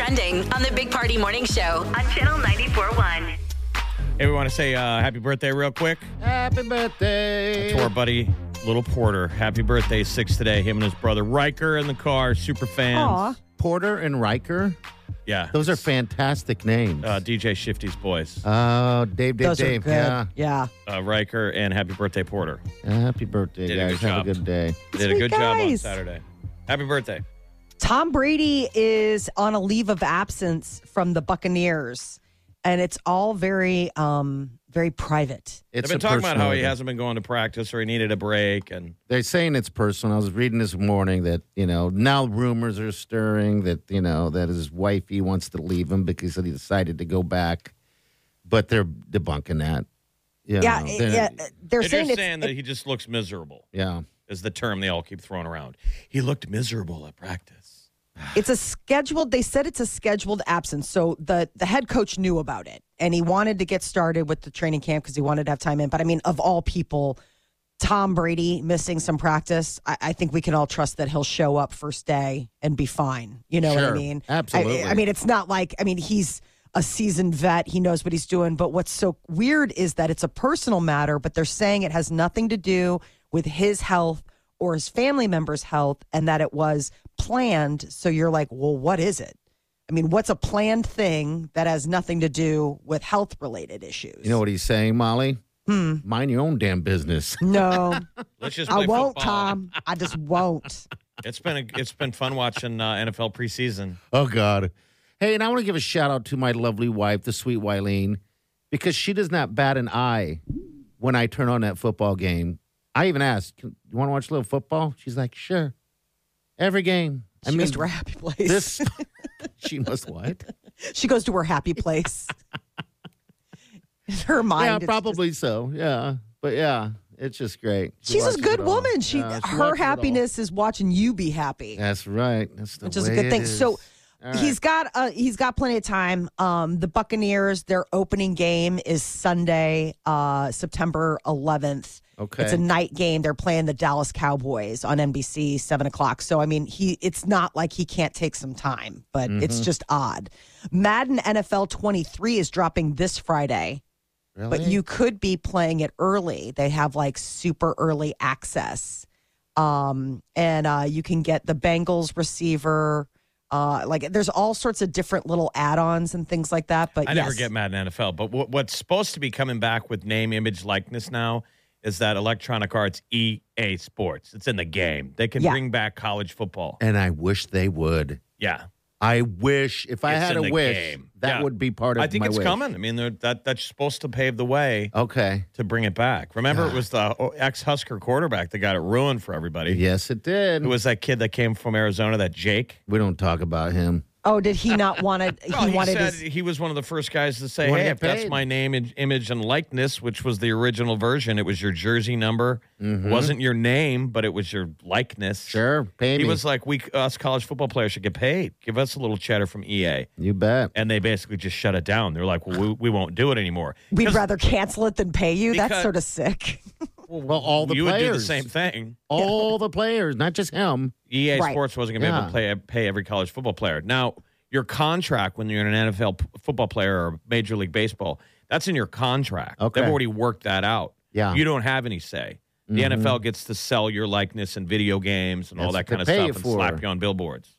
Trending on the Big Party Morning Show on Channel 94.1. Hey, we want to say uh, happy birthday real quick Happy birthday. to our buddy Little Porter. Happy birthday, six today. Him and his brother Riker in the car, super fans. Porter and Riker. Yeah, Those are fantastic names. uh, DJ Shifty's boys, Oh, Dave, Dave, Those Dave. are good. Yeah. Yeah. uh, Riker, and happy birthday, Porter. Happy birthday, Did a guys. good Have job. a good day. Did a Sweet good job on guys. Saturday. Happy birthday. Tom Brady is on a leave of absence from the Buccaneers, and it's all very, um, very private. It's They've been talking about how he hasn't been going to practice or he needed a break, and They're saying it's personal. I was reading this morning that you know now rumors are stirring that you know that his wifey wants to leave him because he decided to go back, but they're debunking that. You Yeah, know, yeah. they're- They're they're saying just it's, saying that he just looks miserable. yeah. Is the term they all keep throwing around. He looked miserable at practice. it's a scheduled. They said it's a scheduled absence, so the the head coach knew about it, and he wanted to get started with the training camp because he wanted to have time in. But I mean, of all people. Tom Brady missing some practice. I, I think we can all trust that he'll show up first day and be fine. You know what I Sure. mean? I- Absolutely. I, mean, it's not like I mean he's a seasoned vet. He knows what he's doing. But what's so weird is that it's a personal matter, but they're saying it has nothing to do with his health or his family members' health, and that it was planned. So you're like, well, what is it? I mean, what's a planned thing that has nothing to do with health related issues? You know what he's saying, Molly? Hmm. Mind your own damn business. No, Let's just I won't, football. Tom. I just won't. It's been a, it's been fun watching uh, NFL preseason. Oh God. Hey, and I want to give a shout out to my lovely wife, the sweet Wileen, because she does not bat an eye when I turn on that football game. I even asked, "Can- "You want to watch a little football?" She's like, "Sure." Every game. She I mean, goes to her happy place. this. she must what? she goes to her happy place. Her mind, yeah, probably so. Yeah, but yeah, it's just great. She She's a good woman. She, Yeah, she her watches it all. happiness is watching you be happy, That's right. That's the which is a good thing. is. So right. he's got uh, he's got plenty of time. Um, the Buccaneers, their opening game is Sunday, uh, September 11th. Okay. It's a night game. They're playing the Dallas Cowboys on NBC, seven o'clock. So I mean, he it's not like he can't take some time, but Mm-hmm. it's just odd. Madden NFL 23 is dropping this Friday. really? but you could be playing it early. They have like super early access. Um, and uh, you can get the Bengals receiver. Uh, like there's all sorts of different little add-ons and things like that. But I yes, never get Madden NFL, but what, what's supposed to be coming back with name, image, likeness now is that Electronic Arts EA Sports. It's in the game. They can Yeah. bring back college football. and I wish they would. Yeah, I wish if I It's had in a the wish, game. that Yeah. would be part of. I think my it's wish. coming. I mean, they're- that that's supposed to pave the way Okay. to bring it back. Remember, it ah. was the ex Husker quarterback that got it ruined for everybody. Yes, it did. It was that kid that came from Arizona? That Jake. we don't talk about him. Oh, did he not want to? He Well, he wanted said his. he was one of the first guys to say, "Hey, get if that's my name, and image, and likeness, which was the original version, it was your jersey number. It wasn't your name, but it was your likeness." Mm-hmm. Sure, pay He me. was like, "We us college football players should get paid. Give us a little cheddar from EA." you bet. And they basically just shut it down. They're like, "Well, we, we won't do it anymore." We'd rather cancel it than pay you. That's sort of sick. Well, all the you would do the same thing. All the players, not just him. EA Right. Sports wasn't going to be able to play, pay every college football player. Now, your contract when you're an NFL p- football player or Major League Baseball, that's in your contract. Okay. They've already worked that out. Yeah. You don't have any say. The mm-hmm. NFL gets to sell your likeness in video games and all That's that what kind of they pay stuff you and slap you on billboards.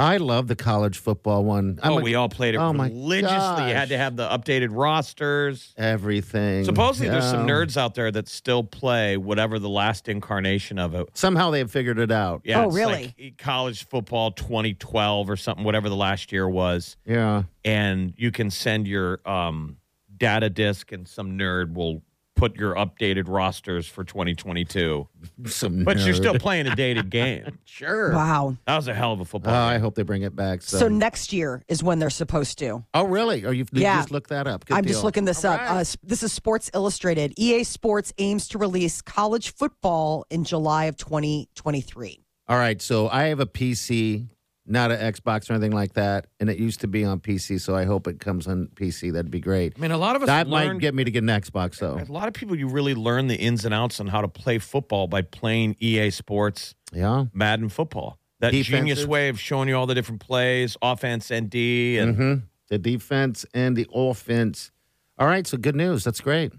I love the college football one. I'm oh, a- we all played it oh my religiously. You had to have the updated rosters. everything. Supposedly, there's some nerds out there that still play whatever the last incarnation of it Somehow they've figured it out. Yeah, Oh, it's really? like college football 2012 or something, whatever the last year was. Yeah. And you can send your um, data disk, and some nerd will put your updated rosters for 2022. Some But you're still playing a dated game. sure. Wow. That was a hell of a football. I game. hope they bring it back. So, So next year is when they're supposed to. oh, really? Oh, you? You Yeah. just look that up. Good I'm just looking this All up. right. Uh, this is Sports Illustrated. EA Sports aims to release college football in July of 2023. All right, so I have a PC, not an Xbox or anything like that, and it used to be on PC. So I hope it comes on PC. That'd be great. I mean, a lot of us That learned, might get me to get an Xbox, though. a lot of people you really learn the ins and outs on how to play football by playing EA Sports Yeah. Madden football. That genius way of showing you all the different plays, offense and D, and hmm The defense and the offense. All right, so good news. That's great.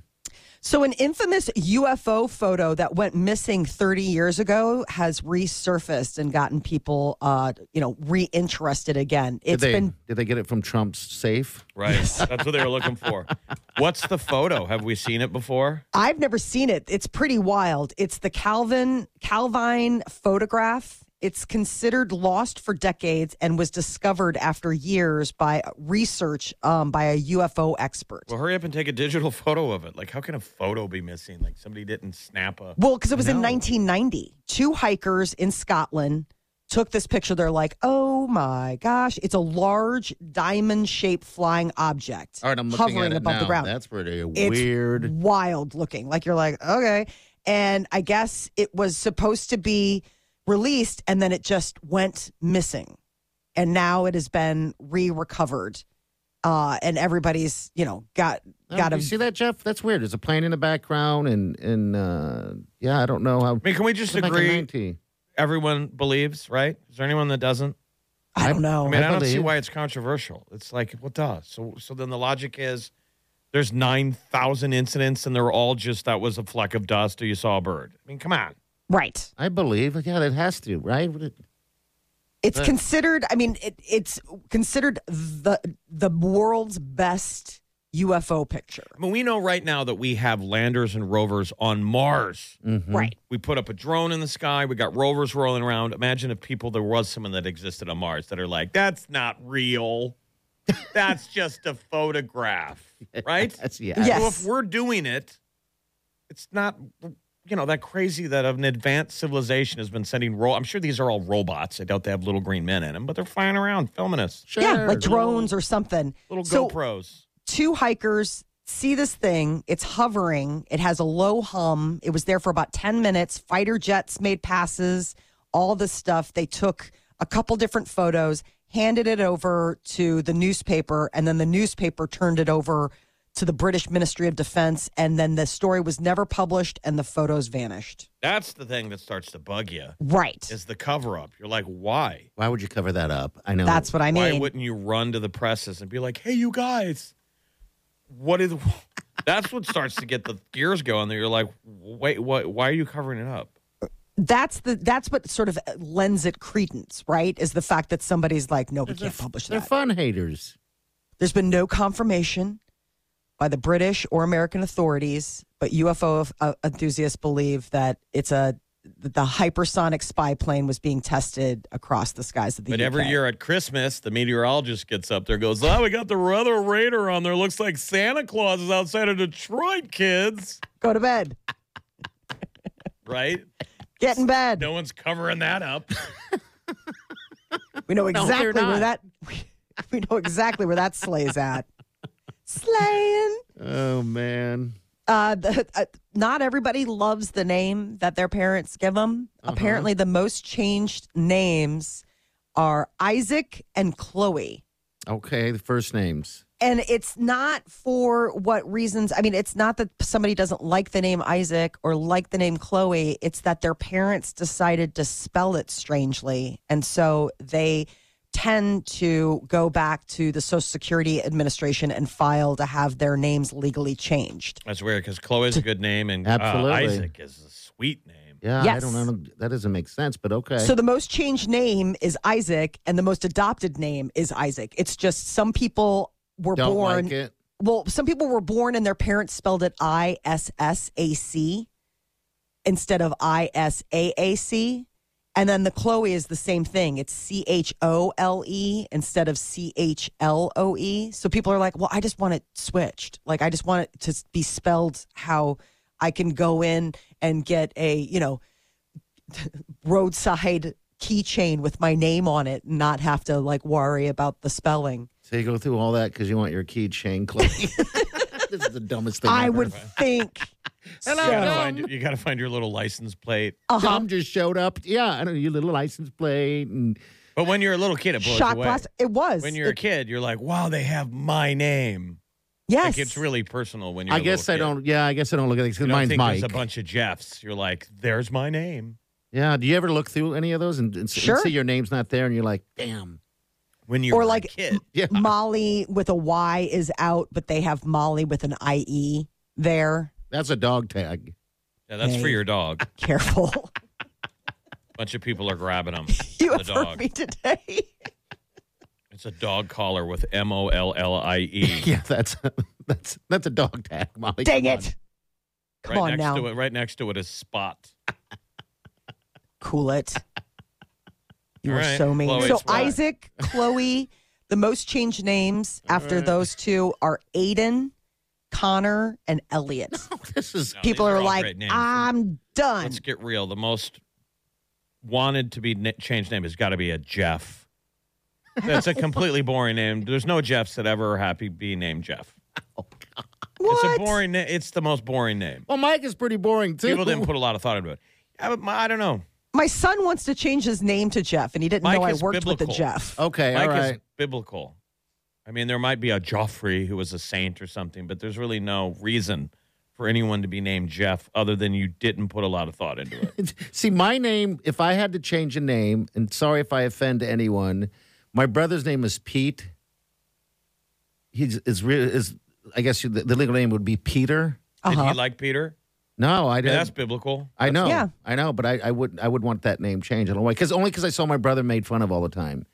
So, an infamous UFO photo that went missing 30 years ago has resurfaced and gotten people, uh, you know, reinterested again. Did It's they been did they get it from Trump's safe? right. That's what they were looking for. What's the photo? Have we seen it before? I've never seen it. It's pretty wild. It's the Calvin Calvine photograph. It's considered lost for decades and was discovered after years by research um, by a UFO expert. Well, hurry up and take a digital photo of it. Like, how can a photo be missing? Like, somebody didn't snap a. Well, because it was in 1990. Two hikers in Scotland took this picture. They're like, oh my gosh, it's a large diamond shaped flying object All right, I'm looking hovering at it above now. the ground. That's pretty It's weird. wild looking. Like you're like, okay. And I guess it was supposed to be released and then it just went missing. And now it has been re recovered. Uh, and everybody's, you know, got Oh, got you a see that, Jeff? That's weird. There's a plane in the background, and and uh, yeah, I don't know how. I mean, can we just agree everyone believes, right? Is there anyone that doesn't? I don't know. I mean, I, I don't see why it's controversial. It's like, what does? So, so then the logic is there's 9,000 incidents and they're all just that was a fleck of dust or you saw a bird. I mean, come on. Right. I believe. Yeah, it has to, right? It's But- considered. I mean, it, it's considered the the world's best UFO picture. I mean, we know right now that we have landers and rovers on Mars. Mm-hmm. Right. We put up a drone in the sky. We got rovers rolling around. Imagine if people, there was someone that existed on Mars that are like, that's not real. That's just a photograph, right? That's yeah. Yes. So if we're doing it, it's not, you know, that crazy that an advanced civilization has been sending. Ro- I'm sure these are all robots. I doubt they have little green men in them, but they're flying around filming us. Sure. yeah, like drones or something. Little So- GoPros. two hikers see this thing. It's hovering. It has a low hum. It was there for about 10 minutes. Fighter jets made passes, all this stuff. They took a couple different photos, handed it over to the newspaper, and then the newspaper turned it over to the British Ministry of Defense. And then the story was never published and the photos vanished. That's the thing that starts to bug you. Right. Is the cover up? You're like, why? Why would you cover that up? I know. That's what I mean. Why wouldn't you run to the presses and be like, "Hey, you guys, what is?" That's what starts to get the gears going. That you're like, "Wait, what? Why are you covering it up?" that's the that's what sort of lends it credence, right? Is the fact that somebody's like, no, we They're can't publish They're fun haters. There's been no confirmation by the British or American authorities, but UFO uh, enthusiasts believe that it's a the hypersonic spy plane was being tested across the skies of the But UK. every year at Christmas, the meteorologist gets up there, and goes, "Oh, we got the weather radar on there. Looks like Santa Claus is outside of Detroit, kids." go to bed, Right? get in bed. No one's covering that up. we know they're exactly where not. that we know exactly where that sleigh's at. Slaying. Oh man. Uh, the, uh, not everybody loves the name that their parents give them. Uh-huh. Apparently, the most changed names are Isaac and Chloe. Okay, the first names. And it's not for what reasons. I mean, it's not that somebody doesn't like the name Isaac or like the name Chloe. It's that their parents decided to spell it strangely. And so they tend to go back to the Social Security Administration and file to have their names legally changed. That's weird because Chloe is a good name, and uh, Absolutely. Isaac is a sweet name. Yeah, I Yes. don't know. That doesn't make sense, but okay. So the most changed name is Isaac, and the most adopted name is Isaac. It's just some people were don't born. like it. Well, some people were born and their parents spelled it I S S A C instead of I S A A C. And then the Chloe is the same thing. It's C H O L E instead of C H L O E. So people are like, well, I just want it switched. Like, I just want it to be spelled how I can go in and get a, you know, roadside keychain with my name on it and not have to like worry about the spelling. So you go through all that because you want your keychain, Chloe. this is the dumbest thing I would think. Hello, You gotta, Tom. find, you gotta find your little license plate. Uh-huh. Tom just showed up. Yeah, I know your little license plate and But when you're a little kid, it blows Shot away. glass. It was. When you're a It- kid, you're like, wow, they have my name. yes. Like it's really personal when you're. I a guess I kid. don't. Yeah, I guess I don't look at it You don't mine's think Mike. there's a bunch of Jeffs. You're like, there's my name. Yeah. Do you ever look through any of those and, and, s- and Sure. see your name's not there and you're like, damn. When you're Or a like kid. Yeah. Molly with a Y is out, but they have Molly with an IE there. That's a dog tag. Yeah, that's for your dog. Careful. bunch of people are grabbing them. you the have heard me today. It's a dog collar with M O L L I E. Yeah, that's that's that's a dog tag, Molly. Dang Come on. it. Come right on next now. To it, right next to it is Spot. Cool it. You All are right, so mean. Chloe so Spot. Isaac, Chloe, the most changed names after those two are Aiden, Connor, and Elliot. This is No, People these are, like. I'm done. Let's get real. The most wanted to be na- changed name has got to be a Jeff. That's a completely boring name. There's no Jeffs that ever are happy being named Jeff. What? It's a boring. Na- it's the most boring name. well, Mike is pretty boring too. People didn't put a lot of thought into it. Yeah, but my, I don't know. My son wants to change his name to Jeff, and he didn't Mike know I is worked with the. Jeff. Okay, Mike all is biblical. I mean, there might be a Joffrey who was a saint or something, but there's really no reason for anyone to be named Jeff other than you didn't put a lot of thought into it. See, my name. If I had to change a name, and sorry if I offend anyone, my brother's name is Pete. He's is re- is I guess the, the legal name would be Peter. Did Uh-huh. he like Peter? No, I I didn't. that's biblical. I know. Yeah. I know, but I, I would I would want that name changed. I don't know why. Because only because I saw my brother made fun of all the time.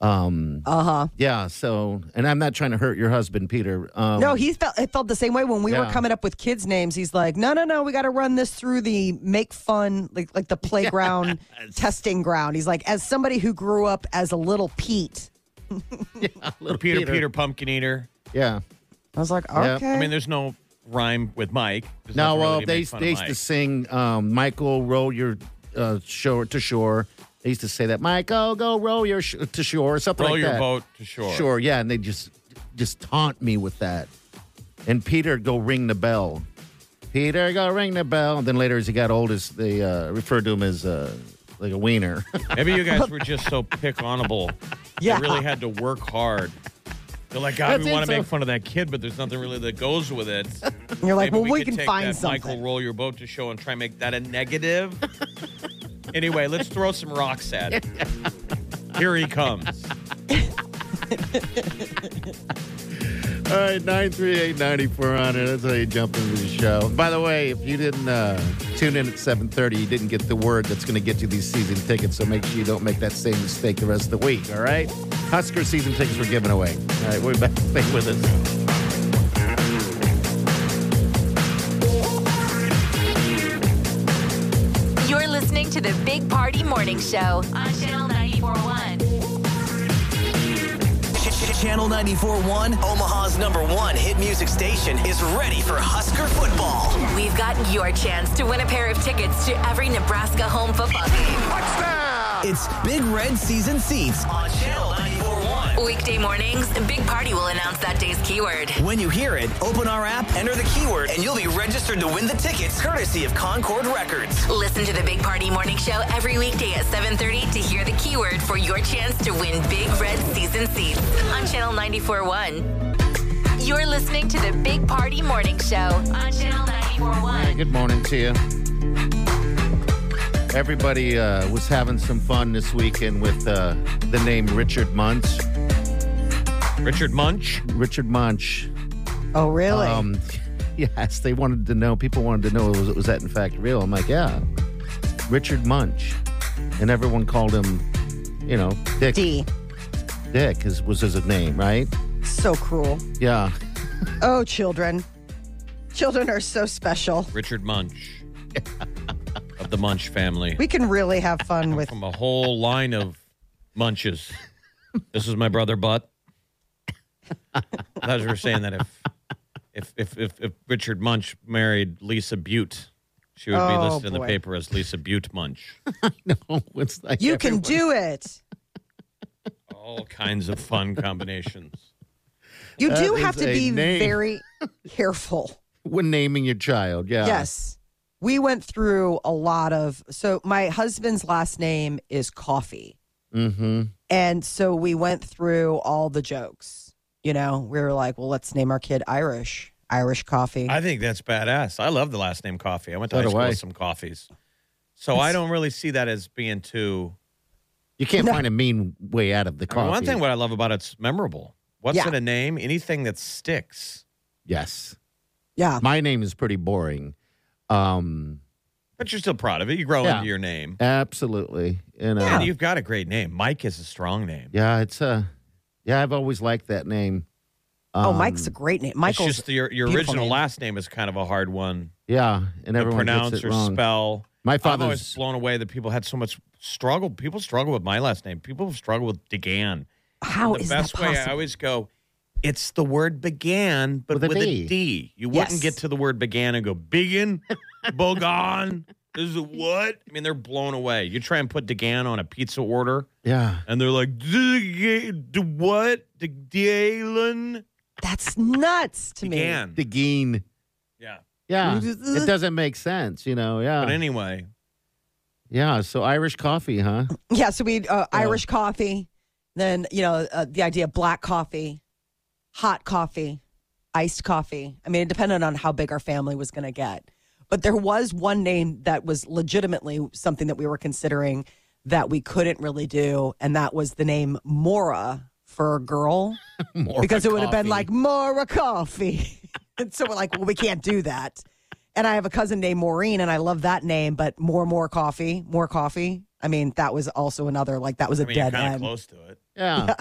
Um. Uh huh. Yeah. So, and I'm not trying to hurt your husband, Peter. Um, No, he felt it felt the same way when we were coming up with kids' names. He's like, no, no, no, we got to run this through the make fun, like like the playground testing ground. He's like, as somebody who grew up as a little Pete, little Peter, Peter, Pumpkin Eater. Yeah. I was like, Yeah. okay. I mean, there's no rhyme with Mike. There's No, well, really they they of used to sing um, "Michael, row your uh, shore to shore." They used to say that, "Michael, go row your sh- to shore," or something Roll like your that. boat to shore. Sure, yeah, and they just just taunt me with that. And Peter go ring the bell. Peter go ring the bell. And then later, as he got old, as they uh, referred to him as uh, like a wiener. Maybe you guys were just so pick onable. Yeah. You really had to work hard. They're like, God, That's we it, want to so- make fun of that kid, but there's nothing really that goes with it. And you're like, Maybe well, we, could can take find that something. Michael, roll your boat to show and try and make that a negative. Anyway, let's throw some rocks at it. Here he comes. All right, 938 9400. That's how you jump into the show. By the way, if you didn't uh, tune in at 730, you didn't get the word that's going to get you these season tickets. So make sure you don't make that same mistake the rest of the week, all right? Husker season tickets were given away. All right, we're back. Stay with us. To the Big Party Morning Show on Channel 941. Channel 94.1, Omaha's number one hit music station, is ready for Husker football. We've got your chance to win a pair of tickets to every Nebraska home football game. It's Big Red Season Seats on Channel 94.1. Weekday mornings, Big Party will announce that day's keyword. When you hear it, open our app, enter the keyword, and you'll be registered to win the tickets courtesy of Concord Records. Listen to the Big Party Morning Show every weekday at 7:30 to hear the keyword for your chance to win Big Red Season seats on Channel 94.1. You're listening to the Big Party Morning Show on Channel 94.1. Good morning to you. Everybody uh, was having some fun this weekend with uh, the name Richard Munch. Richard Munch. Richard Munch. oh, really? Um, yes, they wanted to know. People wanted to know was was that in fact real? I'm like, yeah, Richard Munch, and everyone called him, you know, Dick. D. Dick is, was his name, right? So cruel. Yeah. Oh, children. Children are so special. Richard Munch. Of the Munch family. We can really have fun with. From a whole line of munches. this is my brother Butt. As we were saying that if if if if, if Richard Munch married Lisa Butte, she would be Oh, listed in the boy. paper as Lisa Butte Munch. no, it's like You can everybody- do it. All kinds of fun combinations. You That do is have to a be name. very careful. when naming your child. Yeah. Yes. We went through a lot of. So, my husband's last name is Coffee. Mm-hmm. And so we went through all the jokes. You know, we were like, well, let's name our kid Irish, Irish coffee. I think that's badass. I love the last name Coffee. I went to So high school I. with some coffees. So I don't really see that as being too. You can't No. find a mean way out of the I mean, one thing what I love about it's memorable. What's Yeah. in a name? Anything that sticks. yes. yeah. My name is pretty boring. Um, But you're still proud of it. You grow Yeah. into your name. absolutely. You know. And you've got a great name. Mike is a strong name. Yeah, it's a. Yeah, I've always liked that name. oh, Um, Mike's a great name. Michael's it's just your, your beautiful original name. last name is kind of a hard one Yeah, and to everyone pronounce gets it or wrong. spell. My I'm always father's. blown away that people had so much struggle. People struggle with my last name. People struggle with DeGan. How the is best that way? I always go, it's the word began, but With with, a a D. D. You Yes. wouldn't get to the word began and go, begin, bogan. This is what? I mean, they're blown away. You try and put DeGan on a pizza order, yeah, and they're like, "D- d- what? D- Dalen? That's nuts to me. DeGan. the Yeah. Yeah, it doesn't make sense. You know. Yeah, But anyway, yeah. So Irish coffee, huh? Yeah, so we uh, Irish coffee, then you know uh, the idea of black coffee, hot coffee, iced coffee. I mean, it depended on how big our family was going to get. But there was one name that was legitimately something that we were considering that we couldn't really do, and that was the name Mora for a girl More because it would have been like Mora coffee. and so we're like, well, we can't do that. And I have a cousin named Maureen, and I love that name, but more, more coffee, more coffee. I mean, that was also another like that was a I mean, you're dead end. close to it. yeah. Yeah,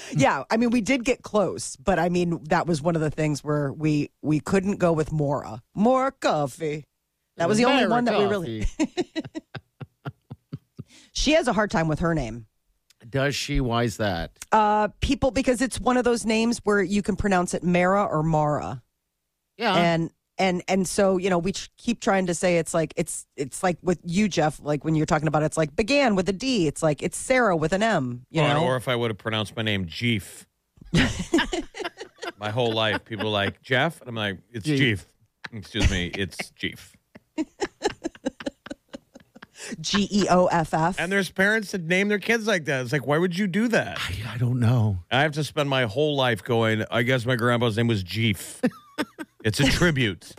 I mean, we did get close, but I mean, that was one of the things where we we couldn't go with Mora. More coffee. That was the only one that we really. She has a hard time with her name. Does she? Why is that? Uh, people because it's one of those names where you can pronounce it Mara or Mara. Yeah. and and and so you know we ch- keep trying to say it's like it's it's like with you jeff like when you're talking about it, it's like began with a d it's like it's sarah with an m you or, know or if I would have pronounced my name Jeef. my whole life, people are like, Jeff? And I'm like, it's Jeef. Jeef. Excuse me, it's Jeef. g-e-o-f-f And there's parents that name their kids like that. It's like, why would you do that? I, I don't know. I have to spend my whole life going, I guess my grandpa's name was Jeef. it's a tribute.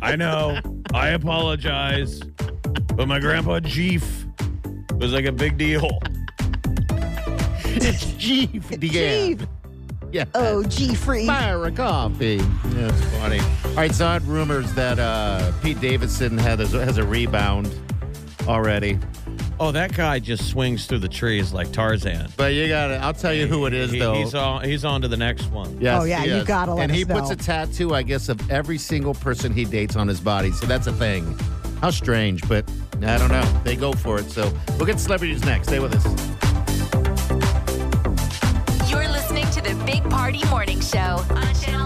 I know. I apologize. But my grandpa Jeef was like a big deal. It's Jeef. Jeef. Yeah. oh g free Fire a coffee. That's funny. All right, so I had rumors that uh, Pete Davidson had has a rebound already. Oh, that guy just swings through the trees like Tarzan. But you got to, I'll tell you who it is, He- though. He's on, he's on to the next one. Yes, Oh, yeah, he you is. gotta let And us he puts know. a tattoo, I guess, of every single person he dates on his body. So that's a thing. How strange, but I don't know. They go for it. So we'll get celebrities next. Stay with us. You're listening to the Big Party Morning Show on Channel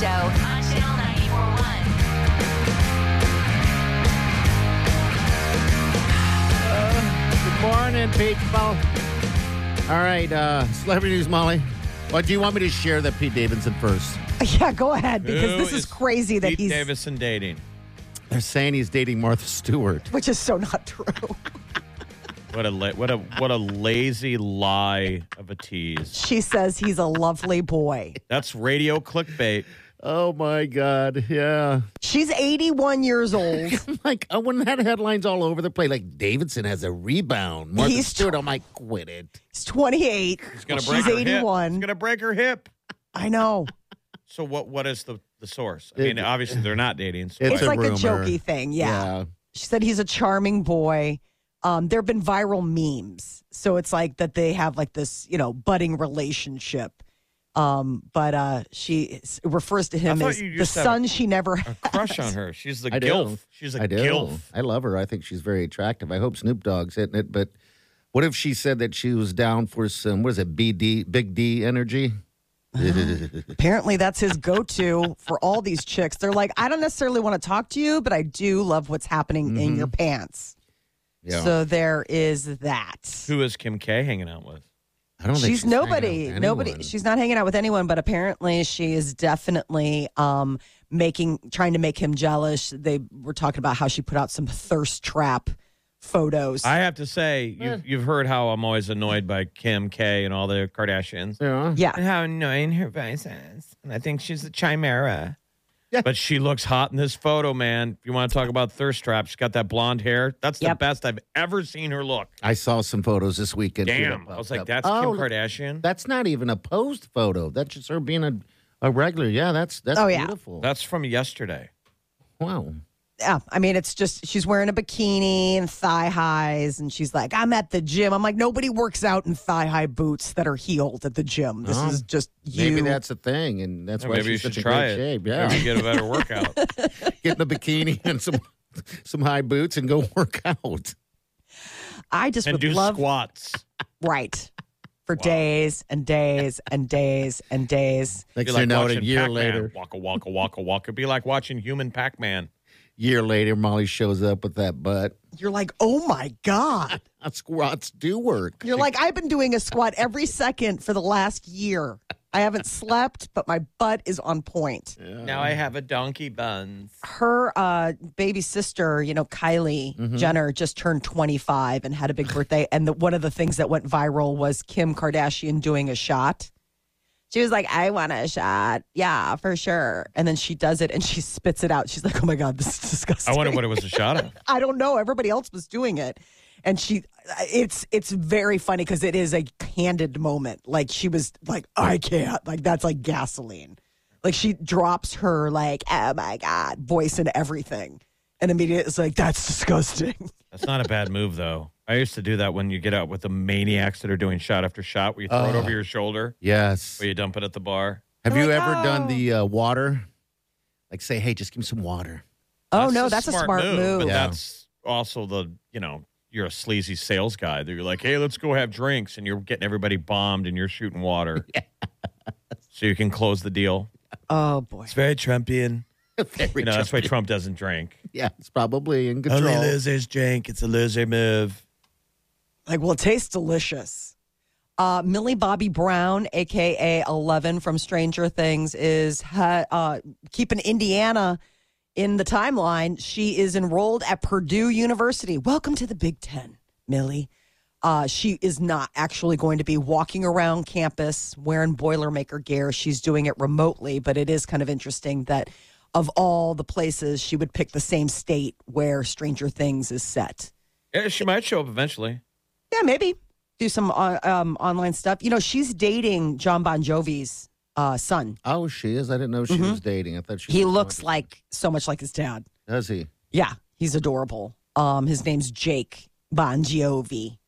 Show on Channel 941. Good morning, people. All right, uh, celebrity news, Molly. What do you want me to share that Pete Davidson first? yeah go ahead because Who this is crazy that Pete he's Davidson dating. They're saying he's dating Martha Stewart. which is so not true What a la- what a what a lazy lie of a tease. she says he's a lovely boy That's radio clickbait. Oh my God! Yeah, she's 81 years old like uh, when that headlines all over the place, like Davidson has a rebound. Martha He's Stewart, I'm like, quit it. he's 28 He's gonna break she's her hip. 81 He's gonna break her hip. i know So what what is the the source? I It- mean, obviously they're not dating. So It's it's a like rumor. a jokey thing yeah. She said he's a charming boy. Um, there have been viral memes, so it's like that they have like this, you know, budding relationship. Um, but uh, she refers to him as the used to have a- son she never A crush on her. She's the I do. gilf. She's a I do. gilf. I love her. I think she's very attractive. I hope Snoop Dogg's hitting it. But what if she said that she was down for some, what is it, BD, Big D energy? Apparently, that's his go-to for all these chicks. They're like, I don't necessarily want to talk to you, but I do love what's happening in your pants. Yeah. So there is that. Who is Kim K hanging out with? I don't think she's, nobody. Nobody. She's not hanging out with anyone, but apparently she is definitely um, making, trying to make him jealous. They were talking about how she put out some thirst trap photos. I have to say, you've, you've heard how I'm always annoyed by Kim K and all the Kardashians. Yeah. yeah. And how annoying her voice is. And I think she's a chimera. Yeah. But she looks hot in this photo, man. If you want to talk about thirst trap, she's got that blonde hair. That's the Yep. best I've ever seen her look. I saw some photos this weekend. Damn. I was like, that's oh, Kim Kardashian. That's not even a posed photo. That's just her being a, a regular. Yeah, that's that's Oh, yeah. beautiful. That's from yesterday. wow. Yeah, I mean, it's just she's wearing a bikini and thigh highs, and she's like, "I'm at the gym." I'm like, nobody works out in thigh high boots that are heeled at the gym. This No. is just you. Maybe that's a thing, and that's Yeah, why maybe you she's should such in try great it. shape. Yeah, Maybe get a better workout. get in a bikini and some some high boots and go work out. I just and would do love squats. right for days and days and days and days. Next Be thing you know, a watching year Pac-Man. later, Waka, waka, waka, waka. It'd be like watching human Pac-Man. Year later, Molly shows up with that butt. You're like, oh my god. Squats do work. You're like, I've been doing a squat every second for the last year. I haven't slept, but my butt is on point. Now I have a donkey buns. her uh, baby sister, you know, Kylie Mm-hmm. Jenner, just turned 25 and had a big birthday. And the, one of the things that went viral was Kim Kardashian doing a shot. She was like, I want a shot. Yeah, for sure. And then she does it and she spits it out. She's like, oh my God, this is disgusting. I wonder what it was a shot of. I don't know. Everybody else was doing it. And she, it's it's very funny because it is a candid moment. Like she was like, I can't. Like that's like gasoline. Like she drops her like, oh my god, voice and everything, and immediately it's like that's disgusting. That's not a bad move, though. I used to do that when you get out with the maniacs that are doing shot after shot, where you throw it over your shoulder, Yes. where you dump it at the bar. Have They're you like, ever done "Oh." the uh, water? Like say, hey, just give me some water. Oh no, that's a smart move. But Yeah. that's also the, you know, you're a sleazy sales guy that you're like, hey, let's go have drinks. And you're getting everybody bombed and you're shooting water. So you can close the deal. Oh boy, It's very Trumpian. Very You know, that's why. Trump doesn't drink. Yeah, it's probably in control. Only losers drink. It's a loser move. like well, it tastes delicious. Uh, Millie Bobby Brown, aka Eleven from Stranger Things, is ha- uh, keeping Indiana in the timeline. She is enrolled at Purdue University. Welcome to the Big Ten, Millie. Uh, she is not actually going to be walking around campus wearing Boilermaker gear. She's doing it remotely, but it is kind of interesting that of all the places, she would pick the same state where Stranger Things is set. Yeah, she might show up eventually. Yeah, maybe do some uh, um, online stuff. You know, she's dating John Bon Jovi's uh, son. Oh, she is. I didn't know she was dating. I thought she. Mm-hmm. He was looks like so much like his dad. Does he? Yeah, he's adorable. Um, his name's Jake Bon Jovi.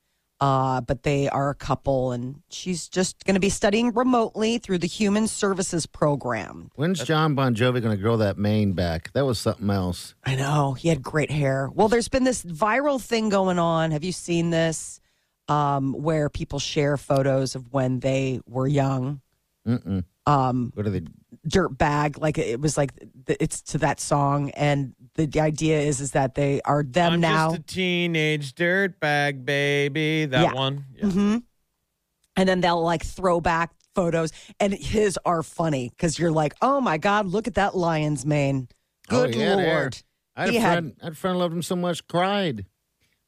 Uh, but they are a couple, and she's just going to be studying remotely through the Human Services Program. When's John Bon Jovi going to grow that mane back? That was something else. I know he had great hair. Well, there's been this viral thing going on. Have you seen this? Um, where people share photos of when they were young. Mm-mm. Um, What are they? dirt bag like it was like it's to that song and the, the idea is is that they are them I'm now just a teenage dirtbag baby. That Yeah. one. Yeah. hmm and then they'll like throw back photos and his are funny because you're like oh my god look at that lion's mane Oh, good he had hair. lord I had He a had- friend. I had a friend loved him so much. Cried.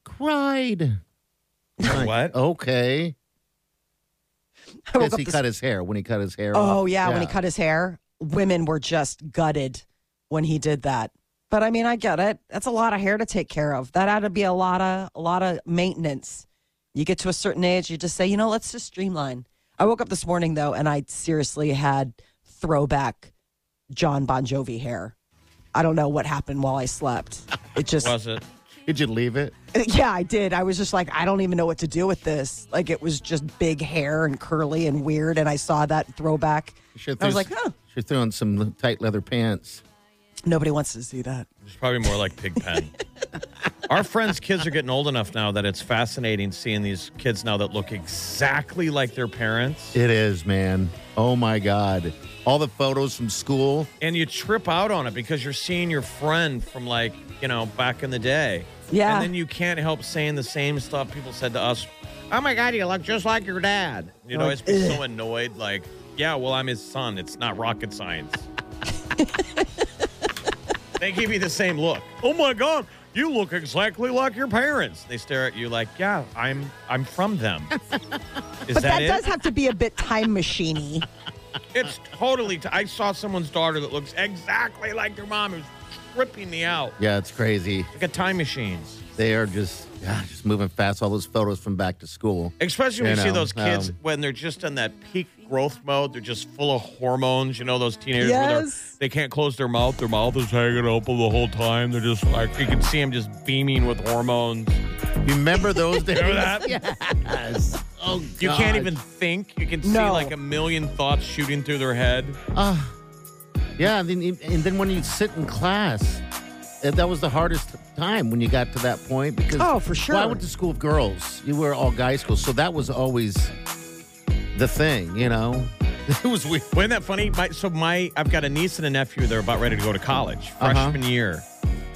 Cried. Like, What? Okay. I Because he this- cut his hair when he cut his hair. oh off. yeah, when he cut his hair women were just gutted when he did that but i mean i get it that's a lot of hair to take care of that had to be a lot of a lot of maintenance you get to a certain age you just say you know let's just streamline i woke up this morning though and i seriously had throwback john bon jovi hair i don't know what happened while i slept it just Was it? Did you leave it? Yeah, I did. I was just like, I don't even know what to do with this. Like, it was just big hair and curly and weird. And I saw that throwback. I was like, huh, Should throw on some tight leather pants. Nobody wants to see that. It's probably more like Pigpen. Our friends' kids are getting old enough now that it's fascinating seeing these kids now that look exactly like their parents. It is, man. Oh my God. All the photos from school. And you trip out on it because you're seeing your friend from like, you know, back in the day. Yeah. And then you can't help saying the same stuff people said to us. Oh my God, you look just like your dad. You'd always be so eh. annoyed, like, yeah, well, I'm his son. It's not rocket science. they give you the same look. Oh my God, you look exactly like your parents. They stare at you like, yeah, I'm I'm from them. Is But that, it? does have to be a bit time machiney. It's totally. T- I saw someone's daughter that looks exactly like their mom. It was tripping me out. Yeah, it's crazy. Like a time machine. They are just, yeah, just moving fast. All those photos from back to school. Especially when you, You see those kids um, when they're just in that peak growth mode. They're just full of hormones. You know, those teenagers where they're- Yes. they can't close their mouth. Their mouth is hanging open the whole time. They're just like, you can see them just beaming with hormones. You remember those days? Remember that? Yes. Oh, You can't even think. You can see No. like a million thoughts shooting through their head. Ah, yeah, and then, and then when you sit in class, uh, that was the hardest time when you got to that point because Oh, for sure. Well, I went to school of girls. You were all guy school, so that was always the thing. You know, it was weird. Wasn't that funny? My, so my, I've got a niece and a nephew. They're about ready to go to college. Uh-huh. Freshman year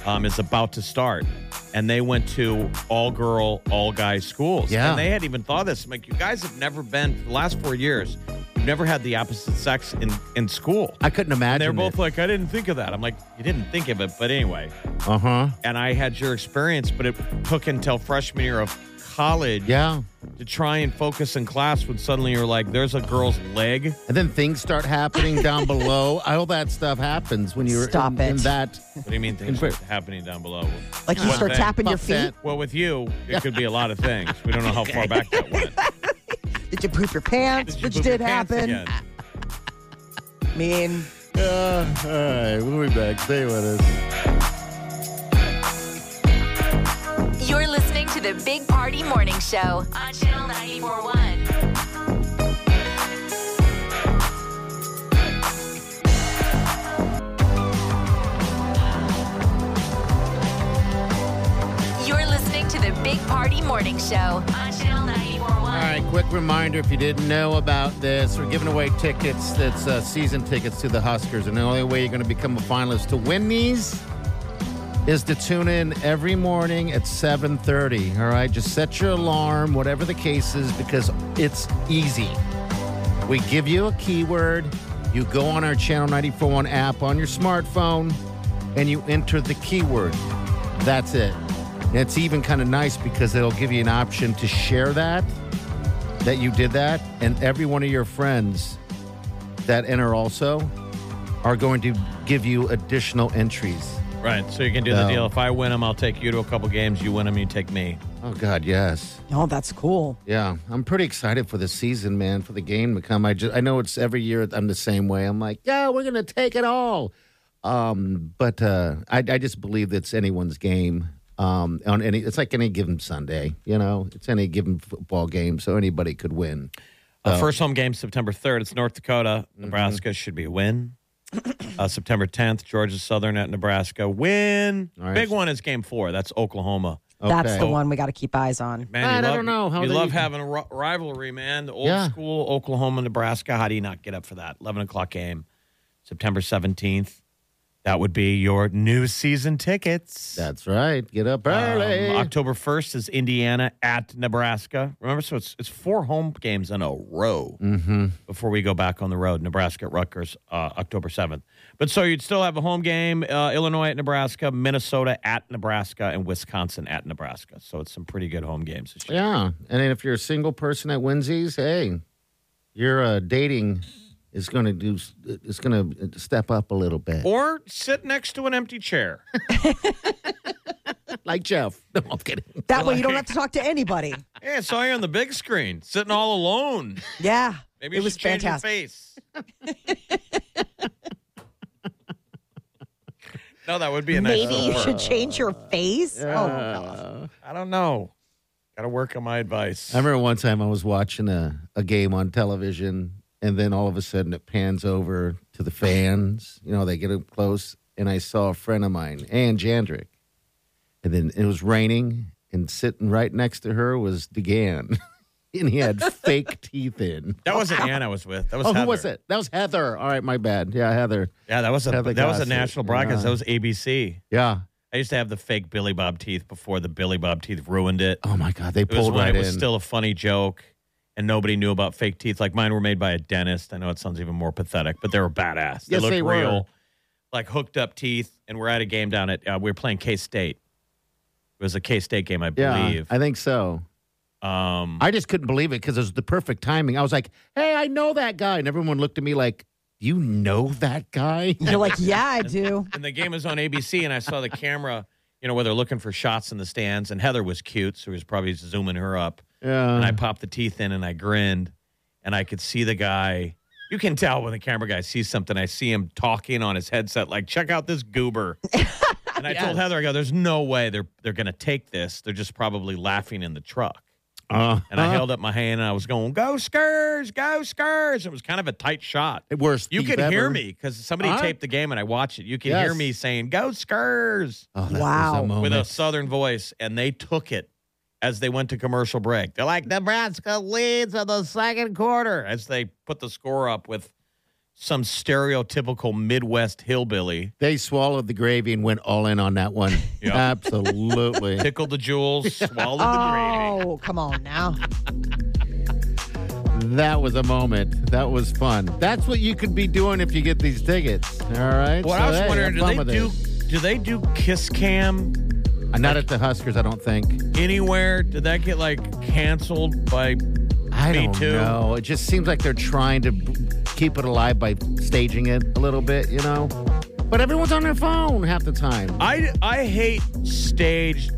um, is about to start, and they went to all girl, all guy schools. Yeah. and they hadn't even thought of this. I'm like, you guys have never been for the last four years. You've never had the opposite sex in in school. I couldn't imagine. they're both like, I didn't think of that. I'm like, you didn't think of it, but anyway. uh huh. And I had your experience, but it took until freshman year of college Yeah, to try and focus in class when suddenly you're like, there's a girl's leg. and then things start happening down below. All that stuff happens when you're Stop in, it. in that. What do you mean things are happening down below? Like you One start thing. tapping your Fuck feet. that. Well, with you, it could be a lot of things. We don't know how far back that went. Did you poop your pants? Did you Which poop your did pants happen. again? I mean, Uh, all right, we'll be back. Stay with us. You're listening to the Big Party Morning Show on Channel 941. You're listening to the Big Party Morning Show on Channel 941. All right, quick reminder if you didn't know about this, we're giving away tickets. That's uh, season tickets to the Huskers. And the only way you're going to become a finalist to win these is to tune in every morning at 7.30. All right, just set your alarm, whatever the case is, because it's easy. We give you a keyword. You go on our Channel 941 app on your smartphone, and you enter the keyword. That's it. And it's even kind of nice because it'll give you an option to share that, that you did that, and every one of your friends that enter also are going to give you additional entries. Right. So you can do the No. deal. If I win them, I'll take you to a couple games. You win them, you take me. Oh, God, yes. oh, that's cool. Yeah, I'm pretty excited for the season, man, for the game to come. I just I know it's every year I'm the same way. I'm like, yeah, we're gonna take it all. Um, but uh, I, I just believe it's anyone's game. Um, on any, it's like any given Sunday. You know, it's any given football game, so anybody could win. Uh, first home game, September 3rd. It's North Dakota. Mm-hmm. Nebraska should be a win. Uh, September 10th, Georgia Southern at Nebraska. Win. All right. Big one is game four. That's Oklahoma. That's the one we got to keep eyes on. Man, Man, you I love, don't know how you they- love having a rivalry, man. The old Yeah. school Oklahoma, Nebraska. How do you not get up for that? 11 o'clock game, September 17th. That would be your new season tickets. That's right. Get up Um, early. October 1st is Indiana at Nebraska. Remember, so it's it's four home games in a row mm-hmm. before we go back on the road. Nebraska at Rutgers, uh, October 7th. But so you'd still have a home game uh, Illinois at Nebraska, Minnesota at Nebraska, and Wisconsin at Nebraska. So it's some pretty good home games this year. Yeah, and then if you're a single person at Winsies, hey, your uh, dating is going to do is going to step up a little bit. Or sit next to an empty chair. like Jeff. No, I'm kidding. That way you don't have to talk to anybody. hey, I saw you on the big screen, sitting all alone. Yeah. Maybe you it was should change fantastic. your face. No, that would be a nice Maybe you should change your face. Oh, God. I don't know. Got to work on my advice. I remember one time I was watching a, a game on television, and then all of a sudden it pans over to the fans. You know, they get up close, and I saw a friend of mine, Ann Jandrick. And then it was raining, and sitting right next to her was DeGan. and he had fake teeth in. That wasn't Ann I was with. That was Oh, Heather. who was it? That was Heather. All right, my bad. Yeah, Heather. Yeah, that was a Heather that was a national broadcast. Yeah. That was ABC. Yeah. I used to have the fake Billy Bob teeth before the Billy Bob teeth ruined it. Oh my God, they It was pulled when right it was in. still a funny joke, and nobody knew about fake teeth. Like mine were made by a dentist. I know it sounds even more pathetic, but they were badass. They Yes, looked they were. real, like hooked up teeth. And we're at a game down at uh, we were playing K State. It was a K State game, I yeah, believe. I think so. um, I just couldn't believe it because it was the perfect timing. I was like, "Hey, I know that guy," and everyone looked at me like, "You know that guy?" You're like, yeah, I do. and the game was on ABC, and I saw the camera. You know, where they're looking for shots in the stands, and Heather was cute, so he was probably zooming her up. Yeah. and I popped the teeth in and I grinned and I could see the guy. You can tell when the camera guy sees something. I see him talking on his headset, like, check out this goober. and I told Heather, I go, there's no way they're they're gonna take this. They're just probably laughing in the truck. Uh, And I held up my hand and I was going, Go Skurs, go Skurs. It was kind of a tight shot. It worst. You thief can hear me because somebody Huh? taped the game and I watched it. You can Yes. hear me saying, Go Skurs Oh, Wow. A with a southern voice, and they took it as they went to commercial break. They're like, Nebraska leads in the second quarter as they put the score up with some stereotypical Midwest hillbilly. they swallowed the gravy and went all in on that one. Yep. Absolutely. Tickled the jewels, swallowed the oh, gravy. Oh, come on now. that was a moment. That was fun. That's what you could be doing if you get these tickets. All right. What So, I was hey, wondering, do they do do they do kiss cam Uh, Not at the Huskers, I don't think. anywhere? Did that get like canceled by I Me don't too. know. It just seems like they're trying to b- keep it alive by staging it a little bit, you know. But everyone's on their phone half the time. I I hate staged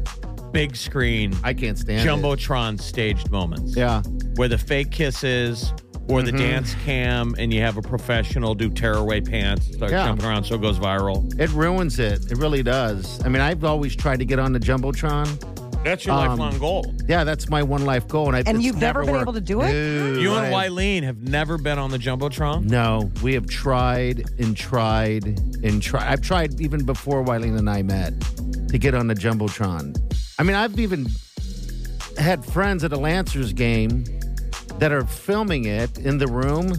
big screen I can't stand it. jumbotron staged moments. Yeah. where the fake kisses or Mm-hmm. the dance cam and you have a professional do tearaway pants start Yeah. jumping around so it goes viral. It ruins it. It really does. I mean, I've always tried to get on the jumbotron. That's your Um, lifelong goal. Yeah, that's my one life goal, and I. And you've never been worked. able to do it? No, You and Wyleen have never been on the Jumbotron? No, we have tried and tried and tried. I've tried even before Wyleen and I met to get on the jumbotron. I mean, I've even had friends at a Lancers game that are filming it in the room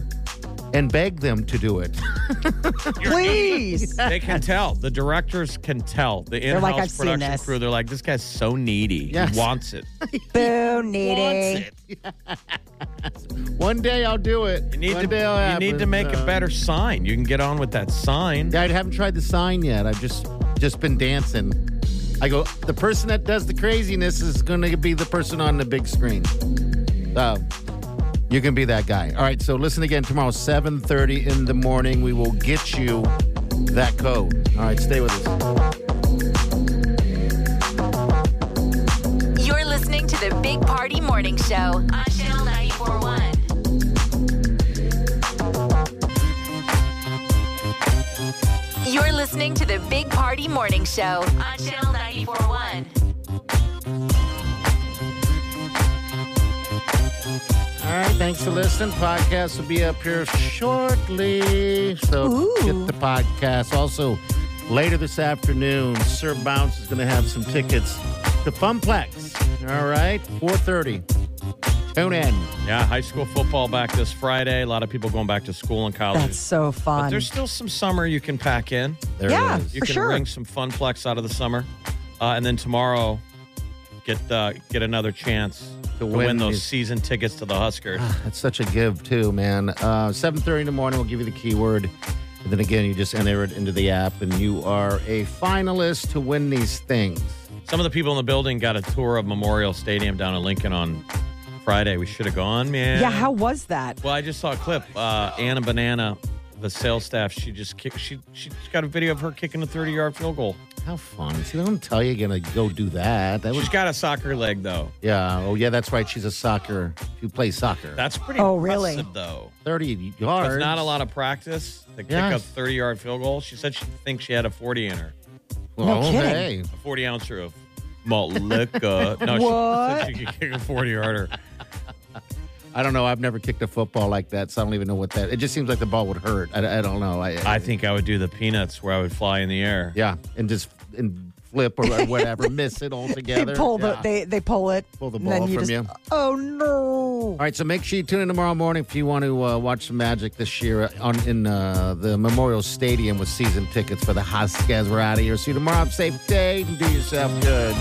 and beg them to do it. Please. They can tell. The directors can tell. The in-house like, "I've seen production this." crew, they're like, this guy's so needy. Yes. He wants it. Boo, needy. One day I'll do it. You need One to day it'll you need to happen. make a Uh, better sign. You can get on with that sign. Yeah, I haven't tried the sign yet. I've just just been dancing. I go. The person that does the craziness is going to be the person on the big screen. So you can be that guy. All right. So listen again tomorrow, seven thirty in the morning. We will get you that code. All right. Stay with us. You're listening to the Big Party Morning Show on Channel 941. You're listening to the Big Party Morning Show on Channel 941. Right. Thanks for listening. Podcast will be up here shortly. So Ooh. get the podcast. Also, later this afternoon, Sir Bounce is going to have some tickets to Funplex. All right. Four thirty. Tune in. Yeah, high school football back this Friday. A lot of people going back to school and college. That's so but fun. there's still some summer you can pack in. There Yeah. it is. You For can sure. wring some funplex out of the summer, uh, and then tomorrow get uh, get another chance to, win, win those these- season tickets to the Huskers. That's such a give too, man. Uh, Seven thirty in the morning, we'll give you the keyword, and then again, you just enter it into the app, and you are a finalist to win these things. Some of the people in the building got a tour of Memorial Stadium down in Lincoln on Friday. We should have gone, man. yeah, how was that? Well, I just saw a clip. Uh, Anna Banana, the sales staff, she just kicked. She she got a video of her kicking a thirty-yard field goal. How fun! See, they don't tell you you're gonna go do that. That was, She's got a soccer leg though. yeah. Oh, yeah, that's right. She's a soccer. She plays soccer. That's pretty. Oh, really? Though. thirty yards. It's not a lot of practice to kick Yes. a 30 yard field goal. She said she thinks she had a 40 in her. No Oh, kidding. hey. A 40 ouncer of malt liquor. No, she What? said she could kick a 40 harder. I don't know. I've never kicked a football like that, so I don't even know what that. It just seems like the ball would hurt. I, I don't know. I, I think I would do the peanuts where I would fly in the air. yeah, and just and flip or whatever, miss it They altogether. pull the they they pull it. Pull the and then ball you from just, you. Oh no! All right, so make sure you tune in tomorrow morning if you want to uh, watch some magic this year on in uh, the Memorial Stadium with season tickets for the Huskies. We're out of here. See you tomorrow. Have a safe day and do yourself good.